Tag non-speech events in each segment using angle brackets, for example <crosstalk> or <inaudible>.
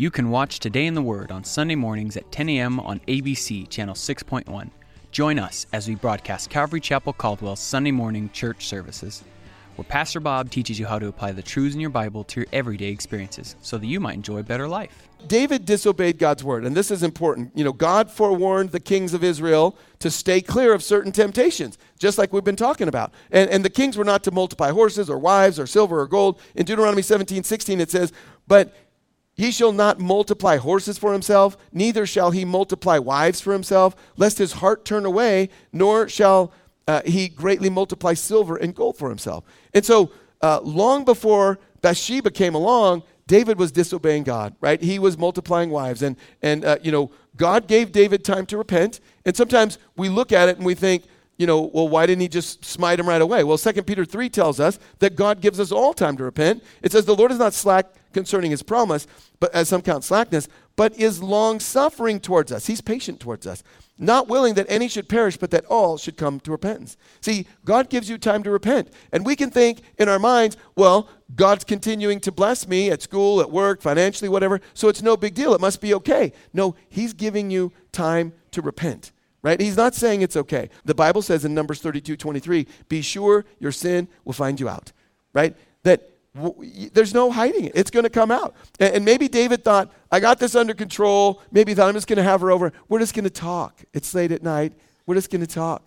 You can watch Today in the Word on Sunday mornings at 10 a.m. on ABC Channel 6.1. Join us as we broadcast Calvary Chapel Caldwell's Sunday morning church services, where Pastor Bob teaches you how to apply the truths in your Bible to your everyday experiences so that you might enjoy a better life. David disobeyed God's word, and this is important. You know, God forewarned the kings of Israel to stay clear of certain temptations, just like we've been talking about. And, and the kings were not to multiply horses or wives or silver or gold. In Deuteronomy 17 16, it says, But he shall not multiply horses for himself, neither shall he multiply wives for himself, lest his heart turn away, nor shall uh, he greatly multiply silver and gold for himself. And so, uh, long before Bathsheba came along, David was disobeying God, right? He was multiplying wives. And, and uh, you know, God gave David time to repent. And sometimes we look at it and we think, you know, well, why didn't he just smite him right away? Well, 2 Peter 3 tells us that God gives us all time to repent. It says, the Lord is not slack concerning his promise, but as some count slackness, but is long suffering towards us. He's patient towards us, not willing that any should perish, but that all should come to repentance. See, God gives you time to repent. And we can think in our minds, well, God's continuing to bless me at school, at work, financially, whatever, so it's no big deal. It must be okay. No, He's giving you time to repent. Right? He's not saying it's okay. The Bible says in Numbers 32 23, be sure your sin will find you out. Right? That there's no hiding it. It's going to come out. And, maybe David thought, I got this under control. Maybe he thought, I'm just going to have her over. We're just going to talk. It's late at night. We're just going to talk.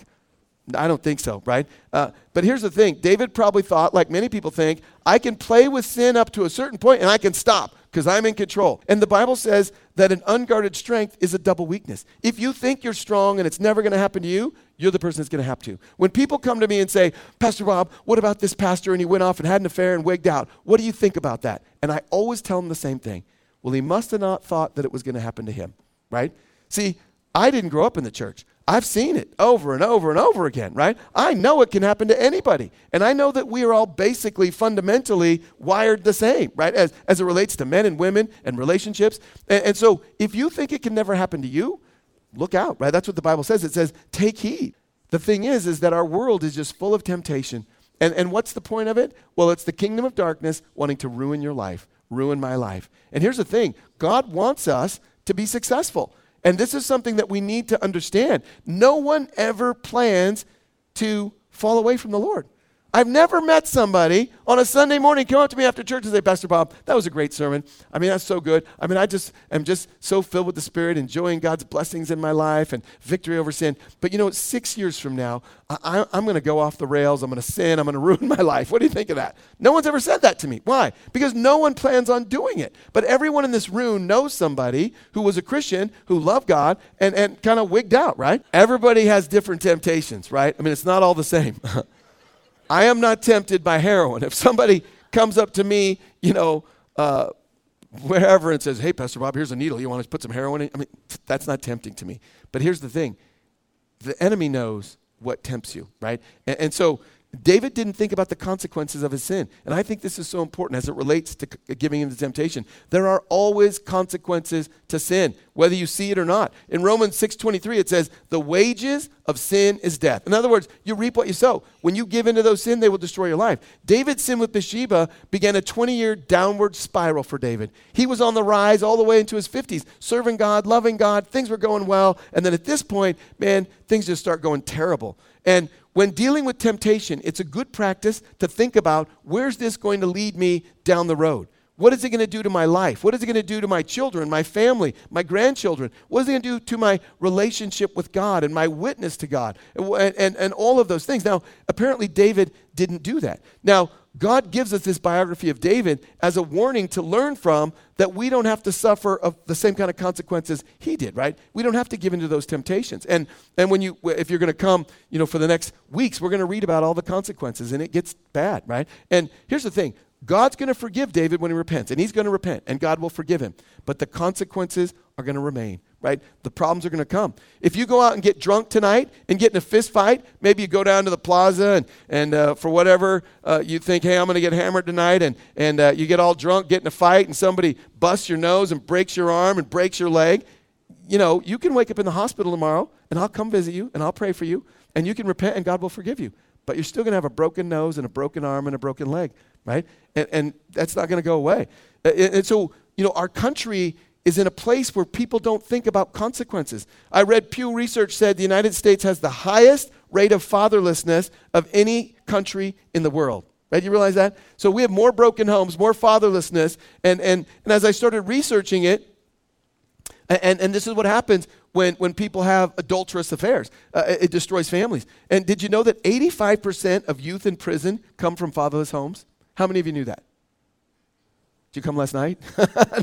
I don't think so, right? Uh, but here's the thing David probably thought, like many people think, I can play with sin up to a certain point and I can stop because I'm in control. And the Bible says that an unguarded strength is a double weakness. If you think you're strong and it's never going to happen to you, you're the person that's going to have to. When people come to me and say, Pastor Bob, what about this pastor and he went off and had an affair and wigged out? What do you think about that? And I always tell them the same thing. Well, he must have not thought that it was going to happen to him, right? See, I didn't grow up in the church. I've seen it over and over and over again, right? I know it can happen to anybody. And I know that we are all basically fundamentally wired the same, right? As, as it relates to men and women and relationships. And, and so if you think it can never happen to you, look out, right? That's what the Bible says. It says, take heed. The thing is, is that our world is just full of temptation. And, and what's the point of it? Well, it's the kingdom of darkness wanting to ruin your life, ruin my life. And here's the thing God wants us to be successful. And this is something that we need to understand. No one ever plans to fall away from the Lord. I've never met somebody on a Sunday morning come up to me after church and say, Pastor Bob, that was a great sermon. I mean, that's so good. I mean, I just am just so filled with the Spirit, enjoying God's blessings in my life and victory over sin. But you know, six years from now, I, am going to go off the rails. I'm going to sin. I'm going <laughs> to ruin my life. What do you think of that? No one's ever said that to me. Why? Because no one plans on doing it. But everyone in this room knows somebody who was a Christian, who loved God, and, and kind of wigged out, right? Everybody has different temptations, right? I mean, it's not all the same. <laughs> I am not tempted by heroin. If somebody comes up to me, you know, uh, wherever and says, hey, Pastor Bob, here's a needle. You want to put some heroin in? I mean, that's not tempting to me. But here's the thing the enemy knows what tempts you, right? And, and so David didn't think about the consequences of his sin. And I think this is so important as it relates to giving the temptation. There are always consequences to sin, whether you see it or not. In Romans 6:23 it says, "The wages of sin is death." In other words, you reap what you sow. When you give into those sin, they will destroy your life. David's sin with Bathsheba began a 20-year downward spiral for David. He was on the rise all the way into his 50s, serving God, loving God, things were going well, and then at this point, man, things just start going terrible. And when dealing with temptation, it's a good practice to think about where's this going to lead me down the road? What is it going to do to my life? What is it going to do to my children, my family, my grandchildren? What is it going to do to my relationship with God and my witness to God and, and, and all of those things? Now, apparently, David didn't do that. Now, God gives us this biography of David as a warning to learn from that we don't have to suffer of the same kind of consequences he did, right? We don't have to give into those temptations. And and when you if you're going to come, you know, for the next weeks, we're going to read about all the consequences and it gets bad, right? And here's the thing. God's going to forgive David when he repents, and he's going to repent, and God will forgive him. But the consequences are going to remain. Right? The problems are going to come. If you go out and get drunk tonight and get in a fist fight, maybe you go down to the plaza and, and uh, for whatever uh, you think, hey, I'm going to get hammered tonight, and, and uh, you get all drunk, get in a fight, and somebody busts your nose and breaks your arm and breaks your leg. You know, you can wake up in the hospital tomorrow, and I'll come visit you, and I'll pray for you, and you can repent, and God will forgive you. But you're still going to have a broken nose and a broken arm and a broken leg, right? And, and that's not going to go away. And, and so, you know, our country is in a place where people don't think about consequences. I read Pew Research said the United States has the highest rate of fatherlessness of any country in the world. Right? You realize that? So we have more broken homes, more fatherlessness. And, and, and as I started researching it, and, and this is what happens when, when people have adulterous affairs. Uh, it destroys families. And did you know that 85% of youth in prison come from fatherless homes? How many of you knew that? Did you come last night? <laughs>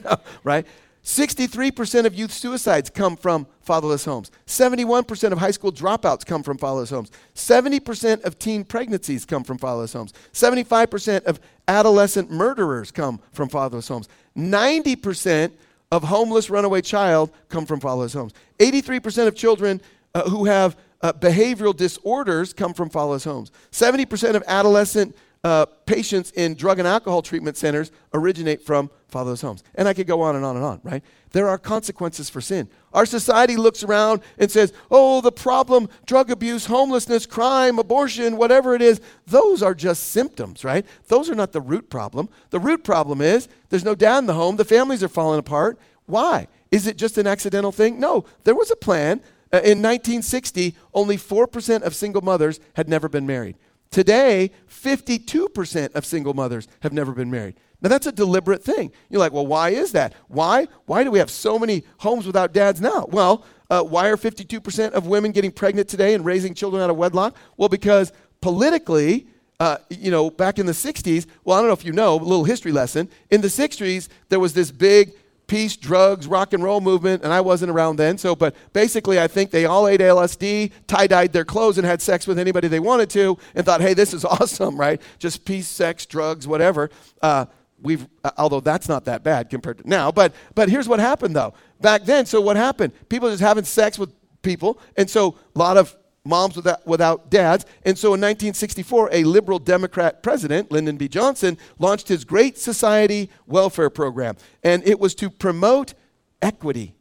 no, right? 63% of youth suicides come from fatherless homes. 71% of high school dropouts come from fatherless homes. 70% of teen pregnancies come from fatherless homes. 75% of adolescent murderers come from fatherless homes. 90% of homeless runaway child come from fatherless homes. 83% of children uh, who have uh, behavioral disorders come from fatherless homes. 70% of adolescent uh, patients in drug and alcohol treatment centers originate from fatherless homes. And I could go on and on and on, right? There are consequences for sin. Our society looks around and says, oh, the problem, drug abuse, homelessness, crime, abortion, whatever it is, those are just symptoms, right? Those are not the root problem. The root problem is there's no dad in the home, the families are falling apart. Why? Is it just an accidental thing? No, there was a plan. Uh, in 1960, only 4% of single mothers had never been married. Today, 52% of single mothers have never been married. Now, that's a deliberate thing. You're like, well, why is that? Why? Why do we have so many homes without dads now? Well, uh, why are 52% of women getting pregnant today and raising children out of wedlock? Well, because politically, uh, you know, back in the 60s, well, I don't know if you know, a little history lesson. In the 60s, there was this big peace, drugs, rock and roll movement, and I wasn't around then. So, but basically, I think they all ate LSD, tie dyed their clothes, and had sex with anybody they wanted to, and thought, hey, this is <laughs> awesome, right? Just peace, sex, drugs, whatever. Uh, we've, uh, although that's not that bad compared to now. But, but here's what happened though. Back then, so what happened? People just having sex with people, and so a lot of moms without, without dads. And so in 1964, a liberal Democrat president, Lyndon B. Johnson, launched his Great Society Welfare Program. And it was to promote equity.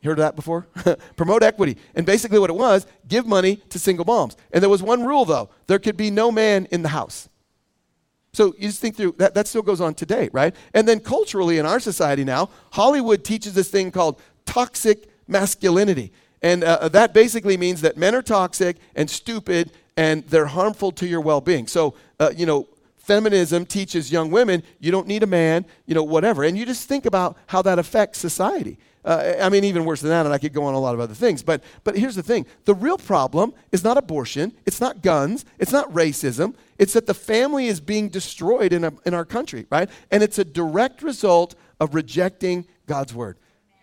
You heard of that before? <laughs> promote equity. And basically, what it was give money to single moms. And there was one rule, though there could be no man in the house. So you just think through that, that still goes on today, right? And then culturally in our society now, Hollywood teaches this thing called toxic masculinity. And uh, that basically means that men are toxic and stupid and they're harmful to your well being. So, uh, you know, feminism teaches young women you don't need a man, you know, whatever. And you just think about how that affects society. Uh, I mean, even worse than that, and I could go on a lot of other things. But, but here's the thing the real problem is not abortion, it's not guns, it's not racism. It's that the family is being destroyed in, a, in our country, right? And it's a direct result of rejecting God's word.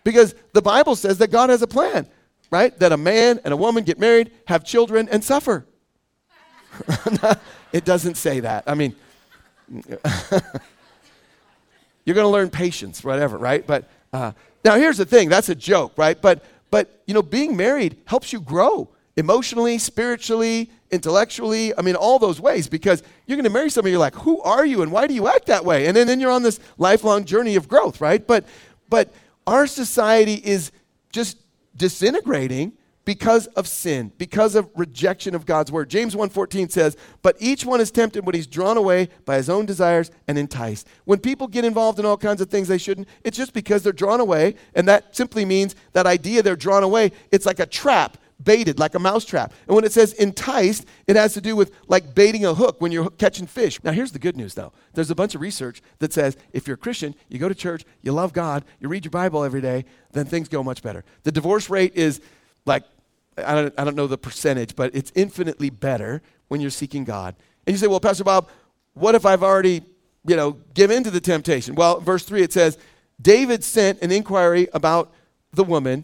Because the Bible says that God has a plan right? That a man and a woman get married, have children, and suffer. <laughs> it doesn't say that. I mean, <laughs> you're going to learn patience, whatever, right? But uh, now here's the thing that's a joke, right? But, but, you know, being married helps you grow emotionally, spiritually, intellectually. I mean, all those ways because you're going to marry somebody, you're like, who are you and why do you act that way? And then, then you're on this lifelong journey of growth, right? But, but our society is just disintegrating because of sin, because of rejection of God's word. James 1:14 says, "But each one is tempted when he's drawn away by his own desires and enticed." When people get involved in all kinds of things they shouldn't, it's just because they're drawn away, and that simply means that idea they're drawn away, it's like a trap baited like a mousetrap. And when it says enticed, it has to do with like baiting a hook when you're catching fish. Now, here's the good news though. There's a bunch of research that says if you're a Christian, you go to church, you love God, you read your Bible every day, then things go much better. The divorce rate is like, I don't, I don't know the percentage, but it's infinitely better when you're seeking God. And you say, well, Pastor Bob, what if I've already, you know, given into the temptation? Well, verse 3 it says, David sent an inquiry about the woman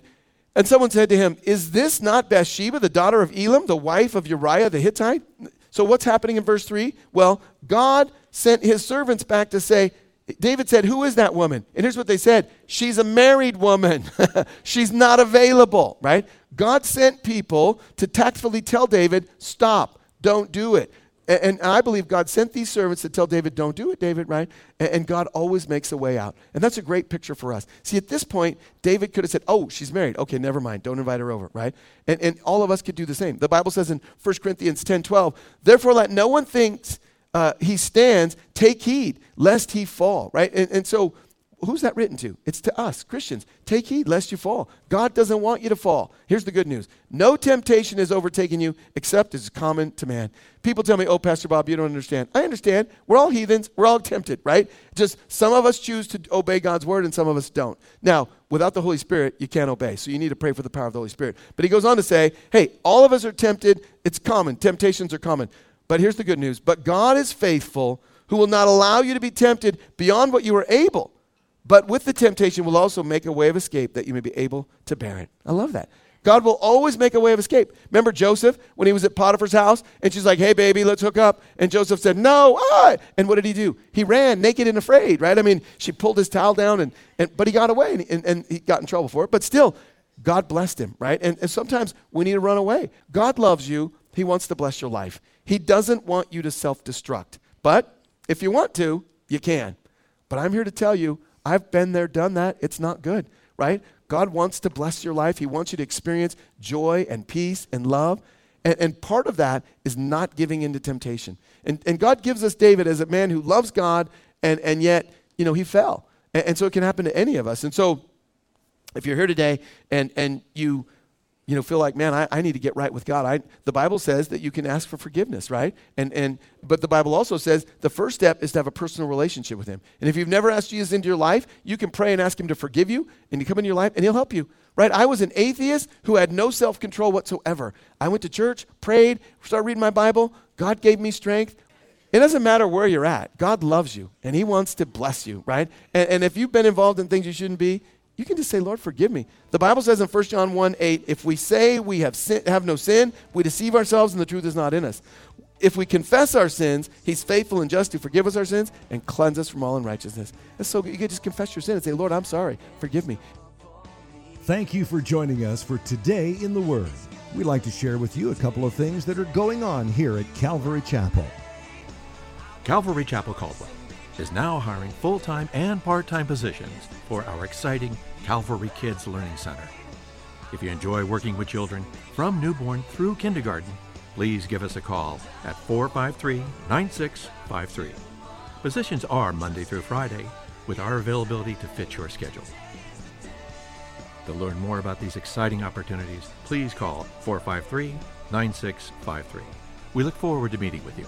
and someone said to him, Is this not Bathsheba, the daughter of Elam, the wife of Uriah the Hittite? So what's happening in verse 3? Well, God sent his servants back to say, David said, Who is that woman? And here's what they said She's a married woman. <laughs> She's not available, right? God sent people to tactfully tell David, Stop, don't do it. And, I believe God sent these servants to tell David, don't do it, David, right? And, God always makes a way out. And that's a great picture for us. See, at this point, David could have said, oh, she's married. Okay, never mind. Don't invite her over, right? And, and all of us could do the same. The Bible says in 1 Corinthians 10 12, therefore let no one think uh, he stands, take heed lest he fall, right? And, and so who's that written to? It's to us, Christians. Take heed lest you fall. God doesn't want you to fall. Here's the good news no temptation has overtaken you except as common to man. People tell me, oh, Pastor Bob, you don't understand. I understand. We're all heathens. We're all tempted, right? Just some of us choose to obey God's word and some of us don't. Now, without the Holy Spirit, you can't obey. So you need to pray for the power of the Holy Spirit. But he goes on to say, hey, all of us are tempted. It's common. Temptations are common. But here's the good news. But God is faithful, who will not allow you to be tempted beyond what you are able but with the temptation will also make a way of escape that you may be able to bear it. I love that. God will always make a way of escape. Remember Joseph when he was at Potiphar's house and she's like, hey, baby, let's hook up. And Joseph said, no. And what did he do? He ran naked and afraid, right? I mean, she pulled his towel down, and, and but he got away and, and, and he got in trouble for it. But still, God blessed him, right? And, and sometimes we need to run away. God loves you, He wants to bless your life. He doesn't want you to self destruct. But if you want to, you can. But I'm here to tell you, I've been there, done that. It's not good, right? God wants to bless your life. He wants you to experience joy and peace and love. And, and part of that is not giving into temptation. And, and God gives us David as a man who loves God, and, and yet, you know, he fell. And, and so it can happen to any of us. And so if you're here today and, and you you know, feel like, man, I, I need to get right with God. I, the Bible says that you can ask for forgiveness, right? And, and, but the Bible also says the first step is to have a personal relationship with Him. And if you've never asked Jesus into your life, you can pray and ask Him to forgive you, and you come into your life, and He'll help you, right? I was an atheist who had no self control whatsoever. I went to church, prayed, started reading my Bible. God gave me strength. It doesn't matter where you're at. God loves you, and He wants to bless you, right? And, and if you've been involved in things you shouldn't be, you can just say, Lord, forgive me. The Bible says in 1 John 1 8, if we say we have, sin, have no sin, we deceive ourselves and the truth is not in us. If we confess our sins, He's faithful and just to forgive us our sins and cleanse us from all unrighteousness. That's so good. You can just confess your sin and say, Lord, I'm sorry. Forgive me. Thank you for joining us for Today in the Word. We'd like to share with you a couple of things that are going on here at Calvary Chapel. Calvary Chapel Caldwell is now hiring full time and part time positions for our exciting Calvary Kids Learning Center. If you enjoy working with children from newborn through kindergarten, please give us a call at 453 9653. Positions are Monday through Friday with our availability to fit your schedule. To learn more about these exciting opportunities, please call 453 9653. We look forward to meeting with you.